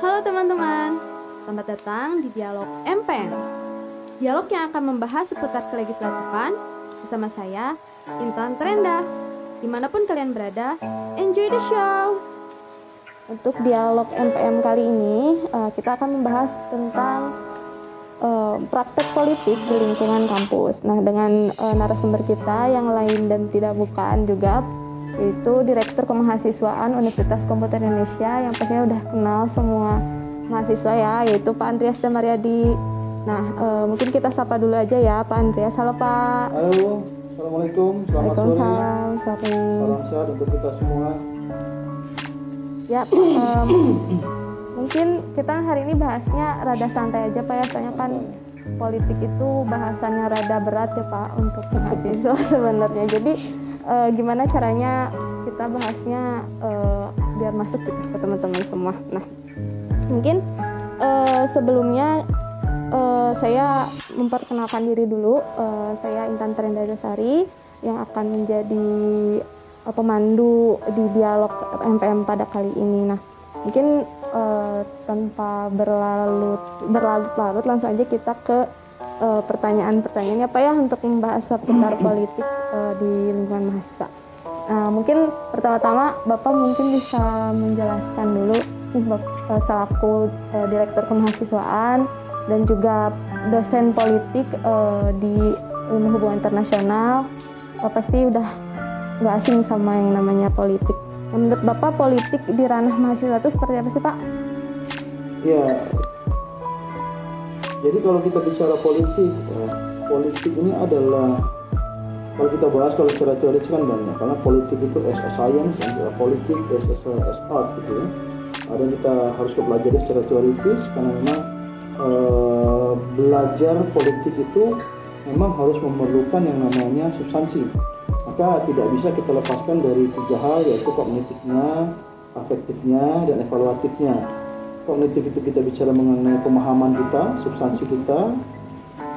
Halo teman-teman, selamat datang di Dialog MPM. Dialog yang akan membahas seputar kelegislatifan bersama saya, Intan Trenda. Di mana pun kalian berada, enjoy the show! Untuk dialog MPM kali ini, uh, kita akan membahas tentang uh, praktek politik di lingkungan kampus. Nah, dengan uh, narasumber kita yang lain dan tidak bukan juga yaitu Direktur Kemahasiswaan Universitas Komputer Indonesia yang pastinya udah kenal semua mahasiswa ya, yaitu Pak Andreas Damaryadi. Nah, e, mungkin kita sapa dulu aja ya, Pak Andreas. Halo Pak. Halo, Assalamualaikum. Selamat sore. Salam sore. Salam sehat untuk kita semua. Ya, um, mungkin kita hari ini bahasnya rada santai aja Pak ya, soalnya kan politik itu bahasannya rada berat ya Pak untuk mahasiswa sebenarnya. Jadi uh, gimana caranya kita bahasnya uh, biar masuk gitu ke teman-teman semua. Nah, mungkin uh, sebelumnya uh, saya memperkenalkan diri dulu. Uh, saya Intan Terenda Dasari yang akan menjadi uh, pemandu di dialog MPM pada kali ini. Nah, mungkin uh, tanpa berlalut berlarut-larut langsung aja kita ke uh, pertanyaan-pertanyaannya apa ya untuk membahas seputar politik uh, di lingkungan mahasiswa. Nah, mungkin pertama-tama Bapak mungkin bisa menjelaskan dulu Bapak selaku uh, Direktur Kemahasiswaan dan juga dosen politik uh, di ilmu hubungan internasional. Bapak pasti udah nggak asing sama yang namanya politik. Menurut Bapak politik di ranah mahasiswa itu seperti apa sih Pak? Ya, jadi kalau kita bicara politik, ya, politik ini adalah kalau kita bahas kalau secara teori kan banyak karena politik itu as a science juga politik as, a, as art gitu ya. Ada yang kita harus pelajari secara teoritis karena memang uh, belajar politik itu memang harus memerlukan yang namanya substansi. Maka tidak bisa kita lepaskan dari tiga hal yaitu kognitifnya, afektifnya, dan evaluatifnya kognitif itu kita bicara mengenai pemahaman kita, substansi kita,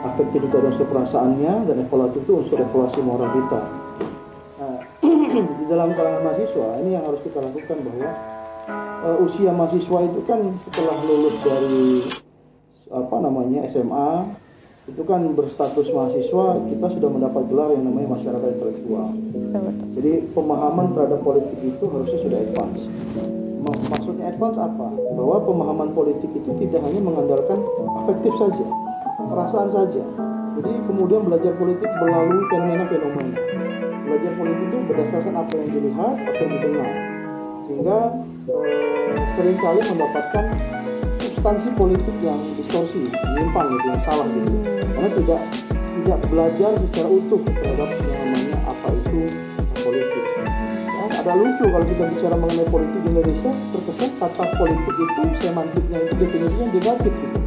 afektif itu ada unsur perasaannya, dan evaluatif itu unsur evaluasi moral kita. Nah, di dalam kalangan mahasiswa ini yang harus kita lakukan bahwa uh, usia mahasiswa itu kan setelah lulus dari apa namanya SMA itu kan berstatus mahasiswa kita sudah mendapat gelar yang namanya masyarakat intelektual. Jadi pemahaman terhadap politik itu harusnya sudah advance advance apa? Bahwa pemahaman politik itu tidak hanya mengandalkan afektif saja, perasaan saja. Jadi kemudian belajar politik melalui fenomena-fenomena. Belajar politik itu berdasarkan apa yang dilihat, apa yang didengar. Sehingga eh, sering kali mendapatkan substansi politik yang distorsi, menyimpang gitu, yang salah gitu. Karena tidak tidak belajar secara utuh terhadap yang namanya apa itu agak lucu kalau kita bicara mengenai politik di Indonesia terkesan kata politik itu semantiknya itu definisinya negatif gitu.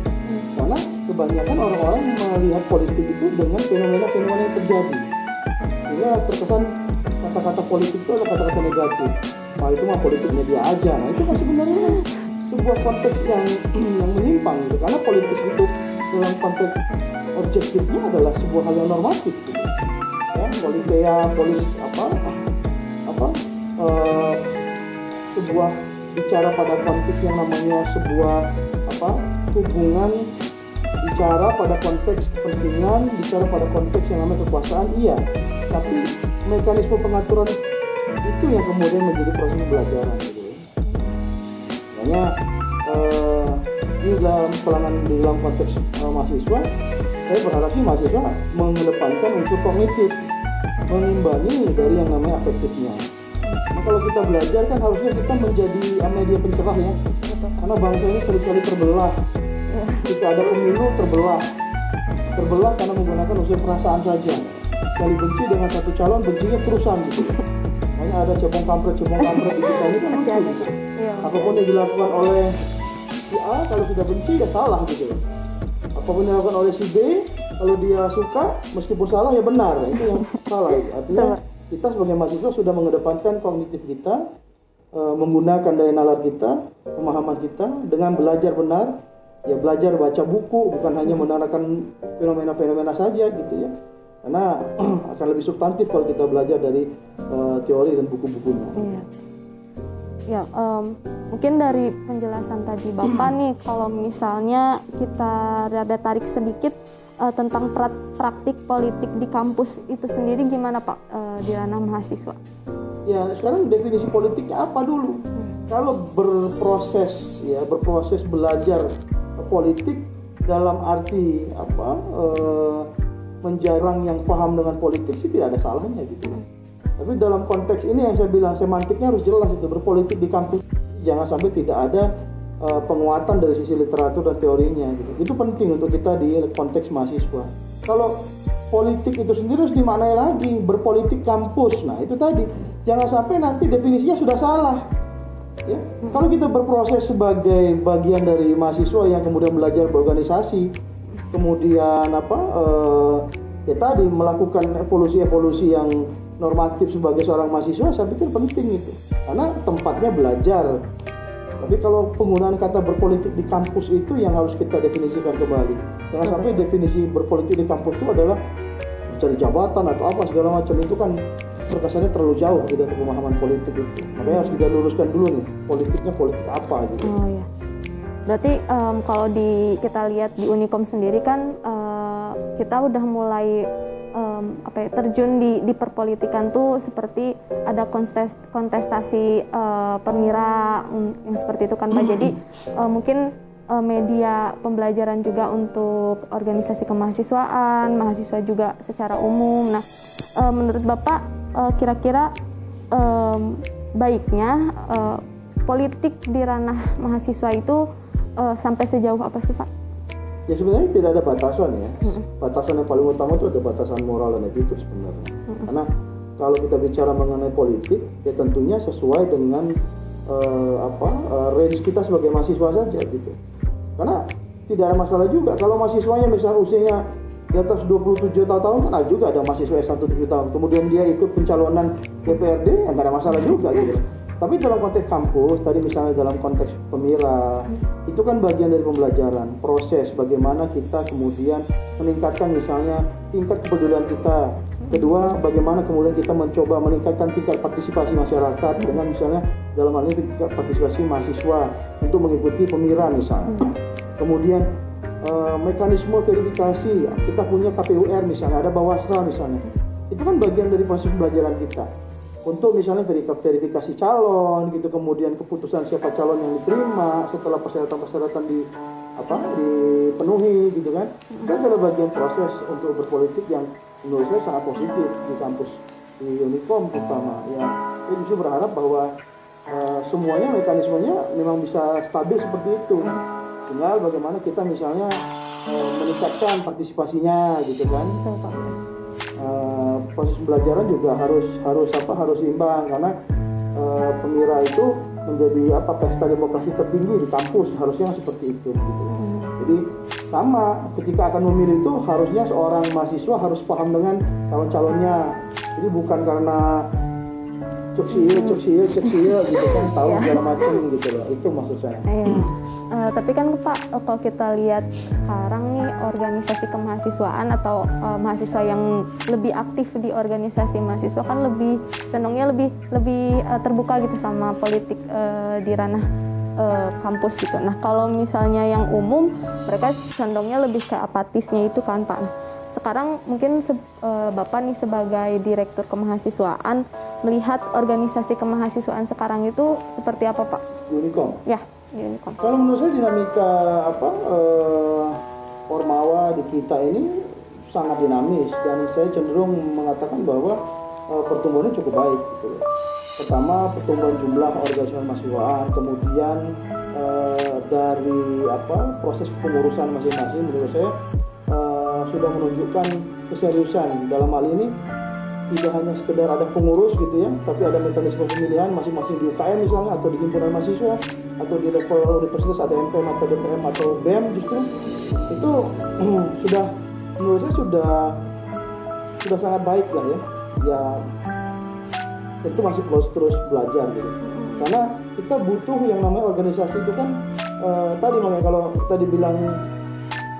Karena kebanyakan orang-orang melihat politik itu dengan fenomena-fenomena yang terjadi. Sehingga terkesan kata-kata politik itu adalah kata-kata negatif. Nah itu mah politiknya dia aja. Nah itu kan sebenarnya sebuah konteks yang yang menyimpang gitu. Karena politik itu dalam konteks objektifnya adalah sebuah hal yang normatif gitu. Ya politika polis apa apa uh, sebuah bicara pada konteks yang namanya sebuah apa hubungan bicara pada konteks kepentingan bicara pada konteks yang namanya kekuasaan iya. Tapi mekanisme pengaturan itu yang kemudian menjadi proses pembelajaran gitu. Ya makanya uh, ini dalam pelanggan di dalam konteks uh, mahasiswa saya berharap sih mahasiswa mengedepankan unsur kognitif mengimbangi dari yang namanya afektifnya Nah, kalau kita belajar kan harusnya kita menjadi media pencerah ya. Karena bangsa ini sering kali terbelah. Jika ada pemilu terbelah. Terbelah karena menggunakan unsur perasaan saja. Sekali benci dengan satu calon, bencinya terusan gitu. Makanya ada cebong kampret, cebong kampret di kita ini kan lucu gitu. Iya. Apa pun yang dilakukan oleh si A, kalau sudah benci ya salah gitu. Apa pun yang dilakukan oleh si B, kalau dia suka, meskipun salah ya benar. Itu yang salah. Gitu. Artinya kita sebagai mahasiswa sudah mengedepankan kognitif kita e, menggunakan daya nalar kita pemahaman kita dengan belajar benar ya belajar baca buku bukan hanya menerangkan fenomena-fenomena saja gitu ya karena akan lebih substantif kalau kita belajar dari uh, teori dan buku-bukunya. Iya. Ya, um, mungkin dari penjelasan tadi Bapak nih, kalau misalnya kita rada tarik sedikit uh, tentang pra praktik politik di kampus itu sendiri gimana Pak uh, di ranah mahasiswa? Ya, sekarang definisi politiknya apa dulu? Kalau berproses ya, berproses belajar politik dalam arti apa? Uh, menjarang yang paham dengan politik sih tidak ada salahnya gitu. Tapi dalam konteks ini yang saya bilang semantiknya harus jelas itu berpolitik di kampus jangan sampai tidak ada uh, penguatan dari sisi literatur dan teorinya gitu. Itu penting untuk kita di konteks mahasiswa. Kalau politik itu sendiri harus dimaknai lagi berpolitik kampus. Nah itu tadi jangan sampai nanti definisinya sudah salah. Ya, kalau kita berproses sebagai bagian dari mahasiswa yang kemudian belajar berorganisasi, kemudian apa uh, ya tadi melakukan evolusi-evolusi yang normatif sebagai seorang mahasiswa saya pikir penting itu karena tempatnya belajar tapi kalau penggunaan kata berpolitik di kampus itu yang harus kita definisikan kembali. Jangan sampai definisi berpolitik di kampus itu adalah mencari jabatan atau apa segala macam itu kan terkesannya terlalu jauh tidak pemahaman politik itu. Makanya harus kita luruskan dulu nih politiknya politik apa gitu. Oh, iya. Berarti um, kalau di kita lihat di Unicom sendiri kan uh, kita udah mulai um, apa ya, terjun di di perpolitikan tuh seperti ada kontes, kontestasi uh, permira um, yang seperti itu kan Pak. Jadi uh, mungkin uh, media pembelajaran juga untuk organisasi kemahasiswaan, mahasiswa juga secara umum. Nah, uh, menurut Bapak uh, kira-kira um, baiknya uh, politik di ranah mahasiswa itu uh, sampai sejauh apa sih Pak? Ya sebenarnya tidak ada batasan ya. Mm-hmm. Batasan yang paling utama itu ada batasan moral dan etik sebenarnya. Mm-hmm. Karena kalau kita bicara mengenai politik, ya tentunya sesuai dengan uh, apa uh, range kita sebagai mahasiswa saja gitu. Karena tidak ada masalah juga kalau mahasiswanya misalnya usianya di atas 27 tahun kan ada juga ada mahasiswa S1 7 tahun kemudian dia ikut pencalonan DPRD ya nggak ada masalah juga gitu tapi dalam konteks kampus, tadi misalnya dalam konteks pemira, itu kan bagian dari pembelajaran, proses bagaimana kita kemudian meningkatkan misalnya tingkat kepedulian kita. Kedua, bagaimana kemudian kita mencoba meningkatkan tingkat partisipasi masyarakat dengan misalnya dalam hal ini tingkat partisipasi mahasiswa untuk mengikuti pemira misalnya. Kemudian eh, mekanisme verifikasi, kita punya KPUR misalnya, ada Bawasra misalnya. Itu kan bagian dari proses pembelajaran kita untuk misalnya verifikasi calon gitu kemudian keputusan siapa calon yang diterima setelah persyaratan-persyaratan di apa dipenuhi gitu kan. Itu adalah bagian proses untuk berpolitik yang menurut saya sangat positif di kampus di Unicom terutama ya. Saya justru berharap bahwa uh, semuanya mekanismenya memang bisa stabil seperti itu. Tinggal bagaimana kita misalnya uh, meningkatkan partisipasinya gitu kan proses pembelajaran juga harus harus apa harus imbang karena pemira itu menjadi apa pesta demokrasi tertinggi di kampus harusnya seperti itu gitu. Jadi sama ketika akan memilih itu harusnya seorang mahasiswa harus paham dengan calon-calonnya. Jadi bukan karena cek cek cek gitu kan tahu iya. segala macam gitu loh. Itu maksud saya. Uh, tapi kan Pak, kalau kita lihat sekarang nih organisasi kemahasiswaan atau uh, mahasiswa yang lebih aktif di organisasi mahasiswa kan lebih condongnya lebih lebih uh, terbuka gitu sama politik uh, di ranah uh, kampus gitu. Nah kalau misalnya yang umum mereka condongnya lebih ke apatisnya itu kan Pak. Nah, sekarang mungkin se uh, Bapak nih sebagai direktur kemahasiswaan melihat organisasi kemahasiswaan sekarang itu seperti apa Pak? Unicom. Ya. Unicorn. Kalau menurut saya dinamika apa uh, Ormawa di kita ini sangat dinamis dan saya cenderung mengatakan bahwa uh, pertumbuhannya cukup baik gitu Pertama pertumbuhan jumlah organisasi mahasiswaan, kemudian uh, dari apa proses pengurusan masing-masing menurut saya uh, sudah menunjukkan keseriusan dalam hal ini tidak hanya sekedar ada pengurus gitu ya, tapi ada mekanisme pemilihan masing-masing di UKM misalnya atau di himpunan mahasiswa atau di level universitas ada MPM atau DPM atau BEM justru itu sudah menurut saya sudah sudah sangat baik lah ya. Ya tentu masih terus terus belajar gitu. Karena kita butuh yang namanya organisasi itu kan eh, tadi makanya kalau tadi bilang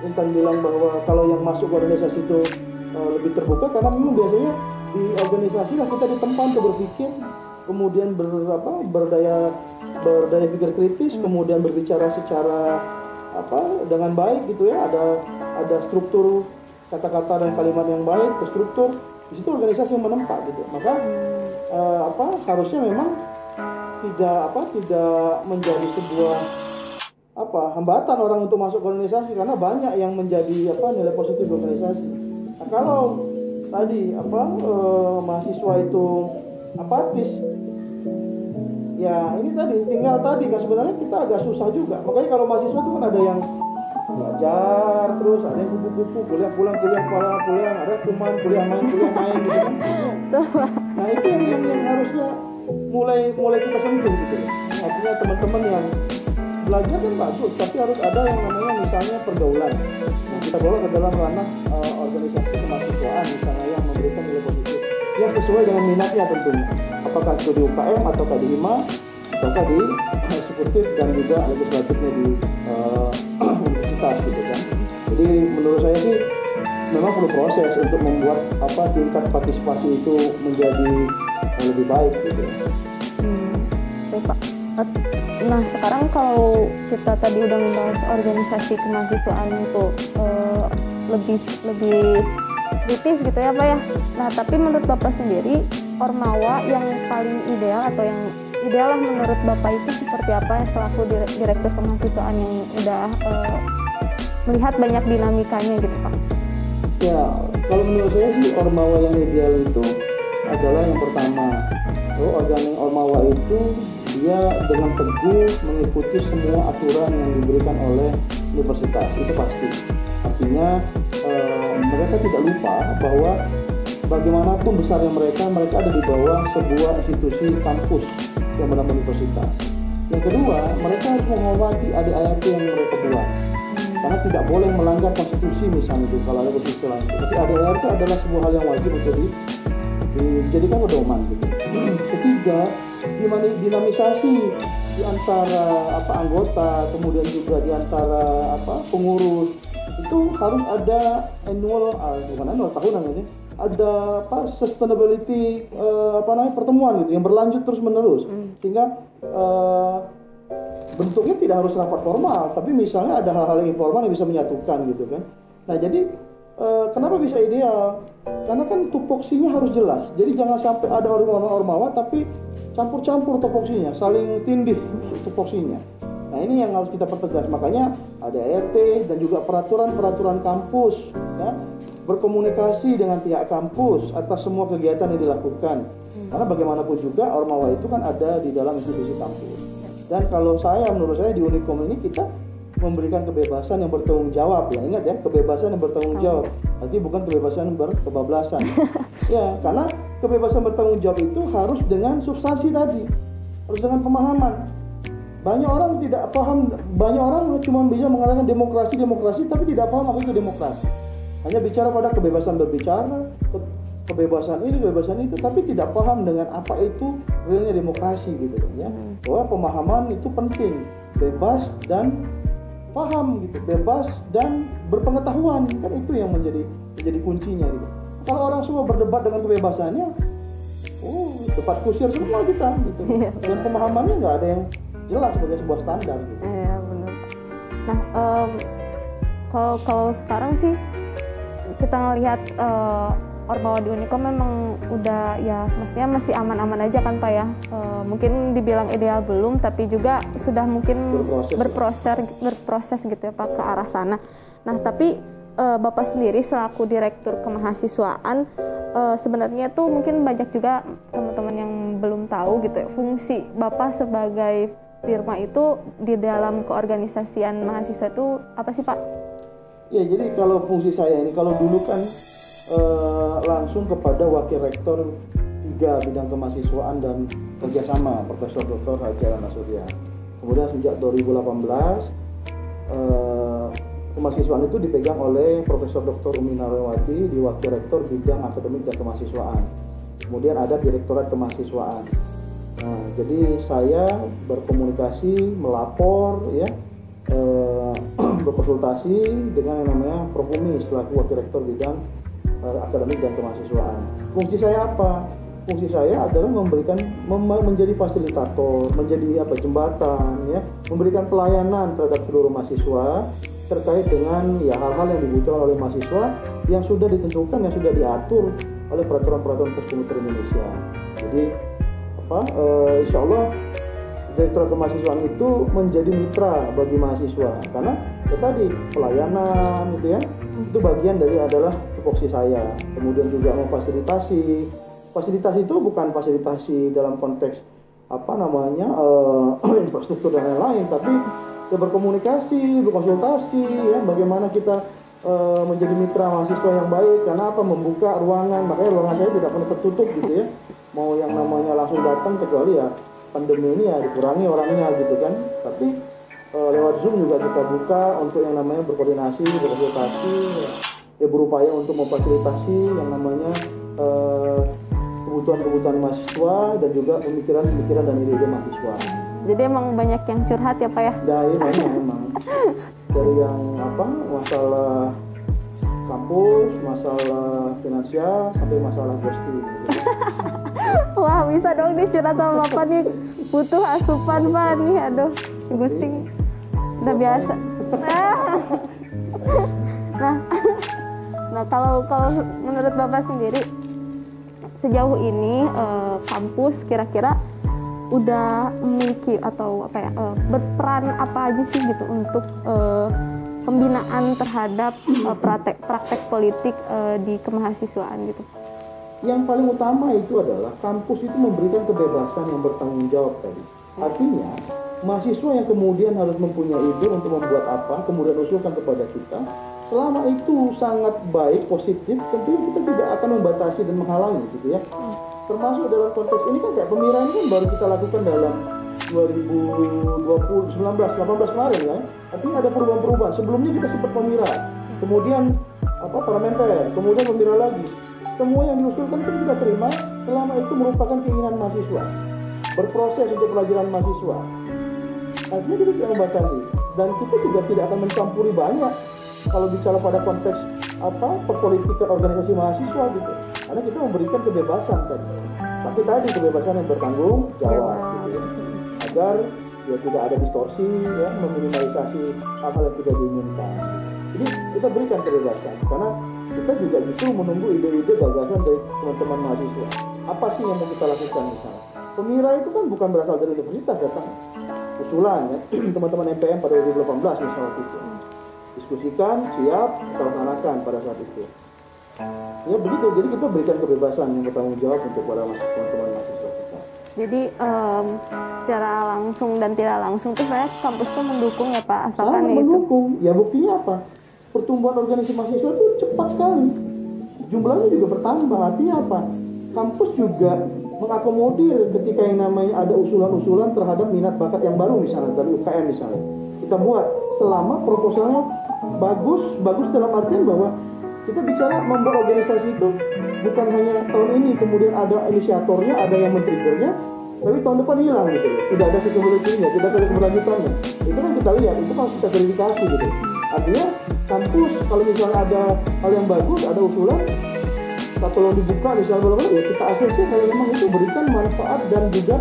Intan bilang bahwa kalau yang masuk organisasi itu uh, lebih terbuka karena memang biasanya di organisasi lah kita ditempa untuk berpikir kemudian ber, apa, berdaya berdaya pikir kritis kemudian berbicara secara apa dengan baik gitu ya. Ada ada struktur kata-kata dan kalimat yang baik terstruktur. Di situ organisasi yang menempa gitu. Maka uh, apa harusnya memang tidak apa tidak menjadi sebuah apa hambatan orang untuk masuk organisasi. Karena banyak yang menjadi apa nilai positif organisasi. Nah, kalau tadi apa eh, mahasiswa itu apatis. Ya ini tadi tinggal tadi kan sebenarnya kita agak susah juga. Makanya kalau mahasiswa itu kan ada yang belajar terus ada yang kupu-kupu kuliah pulang kuliah pulang pulang ada kuman kuliah main kuliah main gitu kan. Nah itu yang, yang, yang harusnya mulai mulai kita sentuh gitu. Ya. Artinya teman-teman yang belajar kan bagus, tapi harus ada yang namanya misalnya pergaulan. Nah, kita bawa ke dalam ranah uh, organisasi kemahasiswaan misalnya yang memberikan nilai positif yang sesuai dengan minatnya tentunya. Apakah itu di UKM atau di HIMA ataukah di eksekutif dan juga legislatifnya di uh, universitas gitu kan. Jadi menurut saya sih memang perlu proses untuk membuat apa tingkat partisipasi itu menjadi lebih baik gitu. Hmm, baik Pak. Nah sekarang kalau kita tadi udah membahas organisasi kemahasiswaan untuk uh, lebih lebih kritis gitu ya Pak ya. Nah tapi menurut Bapak sendiri ormawa yang paling ideal atau yang ideal lah menurut Bapak itu seperti apa ya selaku direktur kemahasiswaan yang udah uh, melihat banyak dinamikanya gitu Pak? Ya kalau menurut saya sih ormawa yang ideal itu adalah yang pertama oh, organik Ormawa itu dia dengan teguh mengikuti semua aturan yang diberikan oleh universitas itu pasti. Artinya eh, mereka tidak lupa bahwa bagaimanapun besarnya mereka mereka ada di bawah sebuah institusi kampus yang bernama universitas. Yang kedua mereka harus menghormati adik-adik yang mereka buat karena tidak boleh melanggar konstitusi misalnya itu kalau ada konstitusi lain tapi ADART adalah sebuah hal yang wajib untuk di dijadikan pedoman gitu. Ketiga, dinamisasi di antara apa anggota, kemudian juga di antara apa pengurus itu harus ada annual, uh, bukan annual tahunan ini, ada apa sustainability uh, apa namanya pertemuan gitu yang berlanjut terus menerus hmm. sehingga uh, bentuknya tidak harus rapat formal tapi misalnya ada hal-hal informal yang bisa menyatukan gitu kan nah jadi Eh, kenapa bisa ideal? Karena kan tupoksinya harus jelas. Jadi jangan sampai ada orang ormawa tapi campur-campur tupoksinya, saling tindih tupoksinya. Nah ini yang harus kita pertegas. Makanya ada ART dan juga peraturan-peraturan kampus, ya, berkomunikasi dengan pihak kampus atas semua kegiatan yang dilakukan. Hmm. Karena bagaimanapun juga ormawa itu kan ada di dalam institusi kampus. Dan kalau saya, menurut saya di Unikom ini kita memberikan kebebasan yang bertanggung jawab ya ingat ya kebebasan yang bertanggung jawab nanti bukan kebebasan berkebablasan ya karena kebebasan bertanggung jawab itu harus dengan substansi tadi harus dengan pemahaman. Banyak orang tidak paham banyak orang cuma bisa mengatakan demokrasi demokrasi tapi tidak paham apa itu demokrasi. Hanya bicara pada kebebasan berbicara kebebasan ini kebebasan itu tapi tidak paham dengan apa itu realnya demokrasi gitu ya. Hmm. bahwa pemahaman itu penting bebas dan paham gitu bebas dan berpengetahuan. Kan itu yang menjadi menjadi kuncinya gitu kalau orang semua berdebat dengan kebebasannya. Oh debat kusir semua kita gitu. Iya. dan pemahamannya nggak ada yang jelas sebagai sebuah standar gitu. Iya benar. Nah um, kalau kalau sekarang sih kita ngelihat uh, Ormawa di Unikom memang udah ya maksudnya masih aman-aman aja kan Pak ya? E, mungkin dibilang ideal belum tapi juga sudah mungkin berproses berproses, berproses gitu ya Pak ke arah sana. Nah tapi e, Bapak sendiri selaku direktur kemahasiswaan e, sebenarnya tuh mungkin banyak juga teman-teman yang belum tahu gitu ya fungsi Bapak sebagai firma itu di dalam keorganisasian mahasiswa itu apa sih Pak? Ya jadi kalau fungsi saya ini kalau dulu kan eh, langsung kepada wakil rektor tiga bidang kemahasiswaan dan kerjasama Profesor Dr. Haji Alana Surya. Kemudian sejak 2018 eh, kemahasiswaan itu dipegang oleh Profesor Dr. Umi Narawati di wakil rektor bidang akademik dan kemahasiswaan. Kemudian ada direktorat kemahasiswaan. Nah, jadi saya berkomunikasi, melapor, ya, eh, berkonsultasi dengan yang namanya Prof. Umi selaku wakil rektor bidang uh, akademik dan kemahasiswaan. Fungsi saya apa? Fungsi saya adalah memberikan mem menjadi fasilitator, menjadi apa jembatan, ya, memberikan pelayanan terhadap seluruh mahasiswa terkait dengan ya hal-hal yang dibutuhkan oleh mahasiswa yang sudah ditentukan, yang sudah diatur oleh peraturan-peraturan terkomputer Indonesia. Jadi apa? Uh, insya Allah Direktur Kemahasiswaan itu menjadi mitra bagi mahasiswa karena ya tadi pelayanan gitu ya itu bagian dari adalah tupoksi saya kemudian juga memfasilitasi fasilitasi itu bukan fasilitasi dalam konteks apa namanya uh, infrastruktur dan lain-lain tapi ya berkomunikasi berkonsultasi ya. Bagaimana kita uh, menjadi mitra mahasiswa yang baik karena apa? Membuka ruangan. Makanya ruangan saya tidak pernah tertutup gitu ya. Mau yang namanya langsung datang kecuali ya pandemi ini ya dikurangi orangnya gitu kan. Tapi e, lewat zoom juga kita buka untuk yang namanya berkoordinasi berkonsultasi ya, ya berupaya untuk memfasilitasi yang namanya kebutuhan-kebutuhan mahasiswa dan juga pemikiran-pemikiran dan ide-ide mahasiswa. Jadi emang banyak yang curhat ya pak ya? Ya iya banyak emang dari yang apa masalah kampus, masalah finansial sampai masalah ghosting. Gitu. Wah bisa dong nih curhat sama bapak nih butuh asupan pak nih aduh ghosting udah biasa. Nah, nah kalau kalau menurut bapak sendiri sejauh ini eh, kampus kira-kira udah memiliki atau apa ya eh, berperan apa aja sih gitu untuk eh, pembinaan terhadap uh, praktek praktek politik uh, di kemahasiswaan gitu. Yang paling utama itu adalah kampus itu memberikan kebebasan yang bertanggung jawab tadi. Artinya mahasiswa yang kemudian harus mempunyai ide untuk membuat apa, kemudian usulkan kepada kita. Selama itu sangat baik, positif, tentunya kita tidak akan membatasi dan menghalangi gitu ya. Termasuk dalam konteks ini kan kayak pemilihan kan baru kita lakukan dalam 2020 19 18 kemarin ya artinya ada perubahan-perubahan. Sebelumnya kita sempat pemira kemudian apa parlementer kemudian pemira lagi. Semua yang diusulkan itu kita terima selama itu merupakan keinginan mahasiswa berproses untuk pelajaran mahasiswa. Artinya kita tidak membatasi dan kita juga tidak akan mencampuri banyak kalau bicara pada konteks apa perpolitikan organisasi mahasiswa gitu karena kita memberikan kebebasan tadi. Tapi tadi kebebasan yang bertanggung jawab gitu ya. Agar ya tidak ada distorsi ya meminimalisasi hal-hal yang tidak diinginkan. Jadi kita berikan kebebasan. Karena kita juga justru menunggu ide-ide gagasan dari teman-teman mahasiswa. Apa sih yang mau kita lakukan misalnya? Pemira itu kan bukan berasal dari universitas datang usulan ya. Teman-teman MPM pada 2018 misalnya itu diskusikan siap kita laksanakan pada saat itu ya begitu jadi kita berikan kebebasan yang bertanggung jawab untuk para teman-teman mahasiswa kita. Jadi um, secara langsung dan tidak langsung itu sebenarnya kampus itu mendukung ya Pak asalkan Sangat itu? mendukung. Ya buktinya apa? Pertumbuhan organisasi mahasiswa itu cepat sekali. Jumlahnya juga bertambah. Artinya apa? Kampus juga mengakomodir ketika yang namanya ada usulan-usulan terhadap minat bakat yang baru misalnya dari UKM misalnya. Kita buat selama proposalnya bagus bagus dalam artian bahwa kita bicara membuat organisasi itu bukan hanya tahun ini kemudian ada inisiatornya ada yang men-triggernya tapi tahun depan hilang gitu loh. Tidak ada sekemudiannya tidak ada keberlanjutannya. Itu kan kita lihat itu harus kita verifikasi gitu. Artinya kampus kalau misalnya ada hal yang bagus ada usulan kita tolong dibuka misalnya berapa ya kita asesnya kalau memang itu berikan manfaat dan juga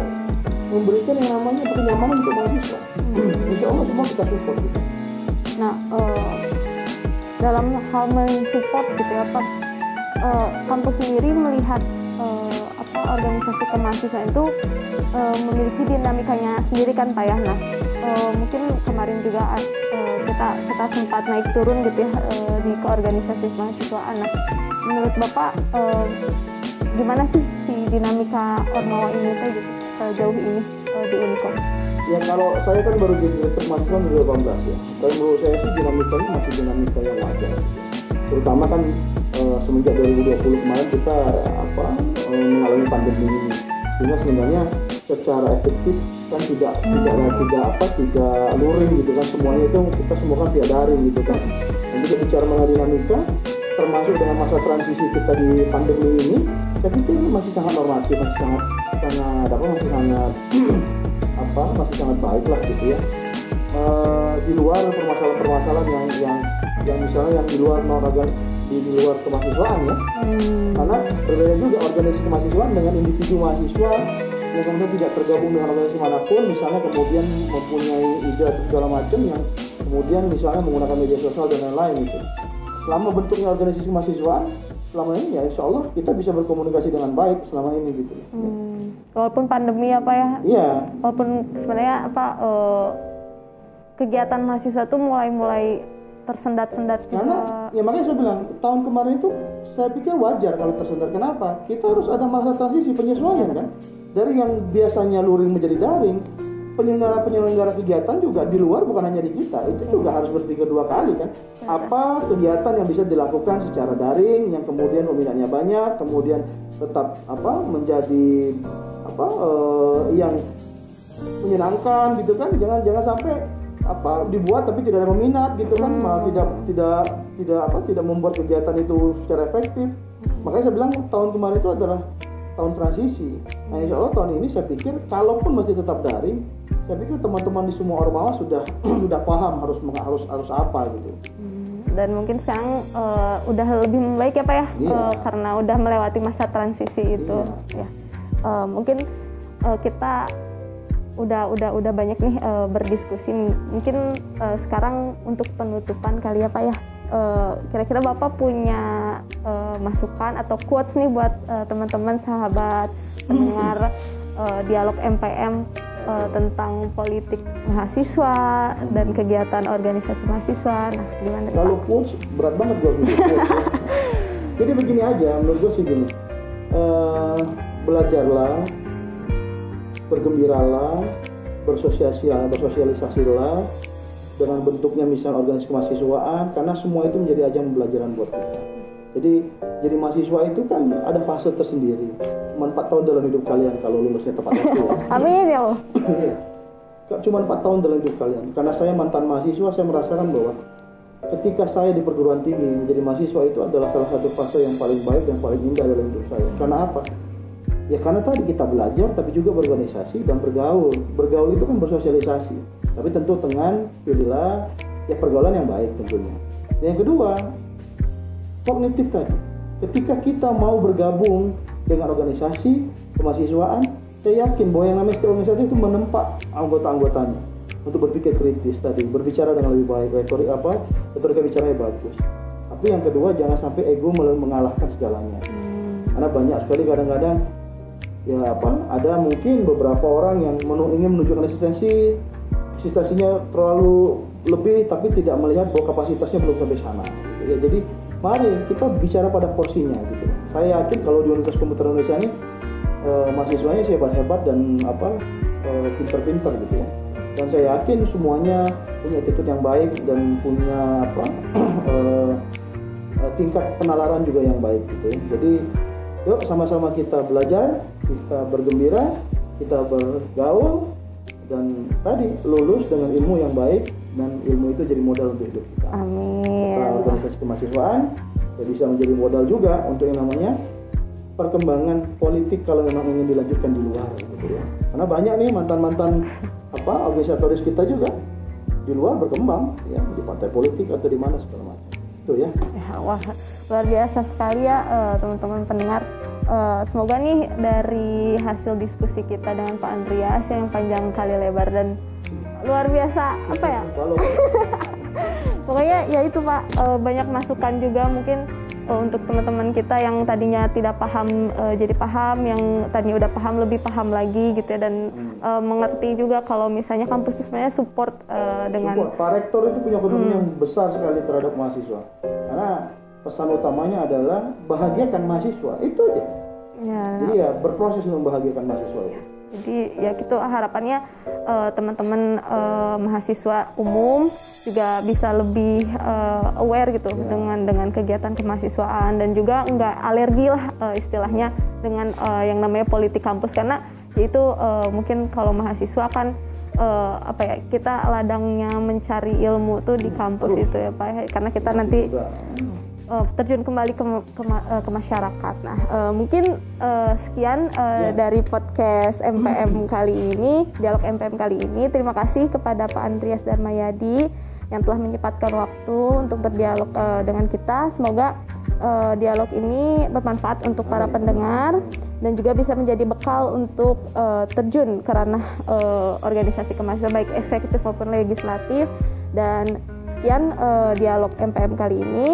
memberikan yang namanya kenyamanan untuk mahasiswa. Insya Allah semua kita support gitu. nah eh, dalam hal mensupport gitu ya Pak eh, kampus sendiri melihat eh, apa organisasi kemahasiswaan itu eh, memiliki dinamikanya sendiri kan Pak ya. Nah eh, mungkin kemarin juga eh, kita kita sempat naik turun gitu ya eh, di keorganisasi kemahasiswaan nah menurut Bapak eh, gimana sih si dinamika Ormawa ini teh gitu sejauh ini eh, di Unicom Ya kalau saya kan baru jadi direktur mahasiswa 2018 ya. Dan menurut saya sih dinamikanya masih dinamika yang wajar. Terutama kan eh, semenjak 2020 kemarin kita apa eh, mengalami pandemi ini. Sehingga sebenarnya secara efektif kan tidak tidak tidak apa tidak luring gitu kan semuanya itu kita semua kan via daring gitu kan. Dan juga bicara mengenai dinamika termasuk dengan masa transisi kita di pandemi ini, saya pikir ini masih sangat normatif, masih sangat sangat apa masih sangat apa masih sangat baik lah gitu ya. Eh, di luar permasalahan-permasalahan yang yang yang misalnya yang di luar non di, di luar kemahasiswaan ya. Hmm. karena berbeda juga organisasi kemahasiswaan dengan individu mahasiswa yang kemudian tidak tergabung dengan organisasi mana pun misalnya kemudian mempunyai ide atau segala macam yang kemudian misalnya menggunakan media sosial dan lain-lain gitu. Selama bentuknya organisasi kemahasiswaan selama ini ya insya Allah kita bisa berkomunikasi dengan baik selama ini gitu. Hmm. Walaupun pandemi apa ya, iya. Walaupun sebenarnya apa eh, kegiatan mahasiswa tuh mulai-mulai tersendat-sendat karena juga. ya makanya saya bilang tahun kemarin itu saya pikir wajar kalau tersendat. Kenapa? Kita harus ada masa transisi penyesuaian kan? Dari yang biasanya luring menjadi daring penyelenggara penyelenggara kegiatan juga di luar bukan hanya di kita itu juga harus berpikir dua kali kan? Apa kegiatan yang bisa dilakukan secara daring yang kemudian peminatnya banyak kemudian tetap apa menjadi apa eh, yang menyenangkan gitu kan? Jangan jangan sampai apa dibuat tapi tidak ada peminat gitu kan? Malah tidak tidak tidak apa tidak membuat kegiatan itu secara efektif. Makanya saya bilang tahun kemarin itu adalah tahun transisi. Nah insya Allah tahun ini saya pikir kalaupun masih tetap daring saya pikir teman-teman di semua ormawa sudah sudah paham harus harus harus apa gitu Hmm, Dan mungkin sekarang eh, udah lebih membaik ya Pak ya, Iya. Eh, karena udah melewati masa transisi itu. Ya. Eh, mungkin eh, kita udah udah udah banyak nih eh, berdiskusi. Mungkin eh, sekarang untuk penutupan kali ya Pak ya. Kira-kira Bapak punya eh, masukan atau quotes nih buat eh, teman-teman sahabat pendengar eh, dialog MPM eh, tentang politik mahasiswa dan kegiatan organisasi mahasiswa. Nah, gimana? Kalau quotes berat banget gue jadi begini aja menurut gue sih gini. Eh, belajarlah bergembiralah bersosialisasi bersosialisasilah dengan bentuknya misal organisasi kemahasiswaan karena semua itu menjadi ajang pembelajaran buat kita jadi jadi mahasiswa itu kan ada fase tersendiri cuma 4 tahun dalam hidup kalian kalau lulusnya tepat waktu ya Amin ya Allah. Iya. Cuma empat tahun dalam hidup kalian. Karena saya mantan mahasiswa, saya merasakan bahwa ketika saya di perguruan tinggi menjadi mahasiswa itu adalah salah satu fase yang paling baik dan paling indah dalam hidup saya. Karena apa? Ya karena tadi kita belajar, tapi juga berorganisasi dan bergaul. Bergaul itu kan bersosialisasi. Tapi tentu dengan pilihlah ya pergaulan yang baik tentunya. Yang kedua, kognitif tadi. Ketika kita mau bergabung dengan organisasi kemahasiswaan, saya yakin bahwa yang namanya setiap organisasi itu menempa anggota-anggotanya untuk berpikir kritis tadi, berbicara dengan lebih baik, retorik apa, retorika bicaranya bagus. Tapi yang kedua jangan sampai ego mengalahkan segalanya. Karena banyak sekali kadang-kadang ya apa, ada mungkin beberapa orang yang menu- ingin menunjukkan eksistensi, eksistensinya terlalu lebih tapi tidak melihat bahwa kapasitasnya belum sampai sana. Ya, jadi mari kita bicara pada porsinya gitu. Saya yakin kalau di Universitas Komputer Indonesia ini eh, mahasiswanya hebat-hebat dan apa eh, pinter-pinter gitu ya. Dan saya yakin semuanya punya attitude yang baik dan punya apa eh, tingkat penalaran juga yang baik gitu ya. Jadi yuk sama-sama kita belajar, kita bergembira, kita bergaul dan tadi lulus dengan ilmu yang baik dan ilmu itu jadi modal untuk hidup kita. Amin. Nah, organisasi kemahasiswaan ya bisa menjadi modal juga untuk yang namanya perkembangan politik kalau memang ingin dilanjutkan di luar gitu ya. Karena banyak nih mantan-mantan apa organisatoris kita juga di luar berkembang ya di partai politik atau di mana segala macam. Itu ya. Ya, wah luar biasa sekali ya eh, teman-teman pendengar. Eh, semoga nih dari hasil diskusi kita dengan Pak Andreas yang panjang kali lebar dan luar biasa apa ya? Pokoknya ya itu Pak eh, banyak masukan juga mungkin eh, untuk teman-teman kita yang tadinya tidak paham eh, jadi paham, yang tadinya udah paham lebih paham lagi gitu ya dan eh, mengerti juga kalau misalnya kampus itu sebenarnya support dengan Support. Pak Rektor itu punya komitmen yang besar sekali terhadap mahasiswa. Karena pesan utamanya adalah bahagiakan mahasiswa. Itu aja. ya, Jadi ya berproses untuk membahagiakan mahasiswa itu. Jadi ya gitu harapannya eh, teman-teman eh, mahasiswa umum juga bisa lebih eh, aware gitu dengan dengan kegiatan kemahasiswaan dan juga nggak alergi lah eh, istilahnya dengan eh, yang namanya politik kampus. Karena yaitu eh, mungkin kalau mahasiswa kan eh, apa ya kita ladangnya mencari ilmu tuh di kampus itu ya Pak. Karena kita nanti. Uh, terjun kembali ke, ke, uh, ke masyarakat. Nah, uh, mungkin uh, sekian uh, dari podcast MPM kali ini, dialog MPM kali ini. Terima kasih kepada Pak Andreas Darmayadi yang telah menyempatkan waktu untuk berdialog uh, dengan kita. Semoga eh, dialog ini bermanfaat untuk para pendengar dan juga bisa menjadi bekal untuk eh, terjun ke ranah eh, organisasi kemahasiswaan baik eksekutif maupun legislatif dan sekian eh, dialog MPM kali ini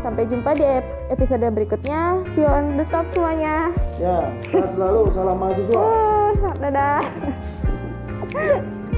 sampai jumpa di ep- episode berikutnya. See you on the top semuanya. Ya, selalu, salam mahasiswa. uh, dadah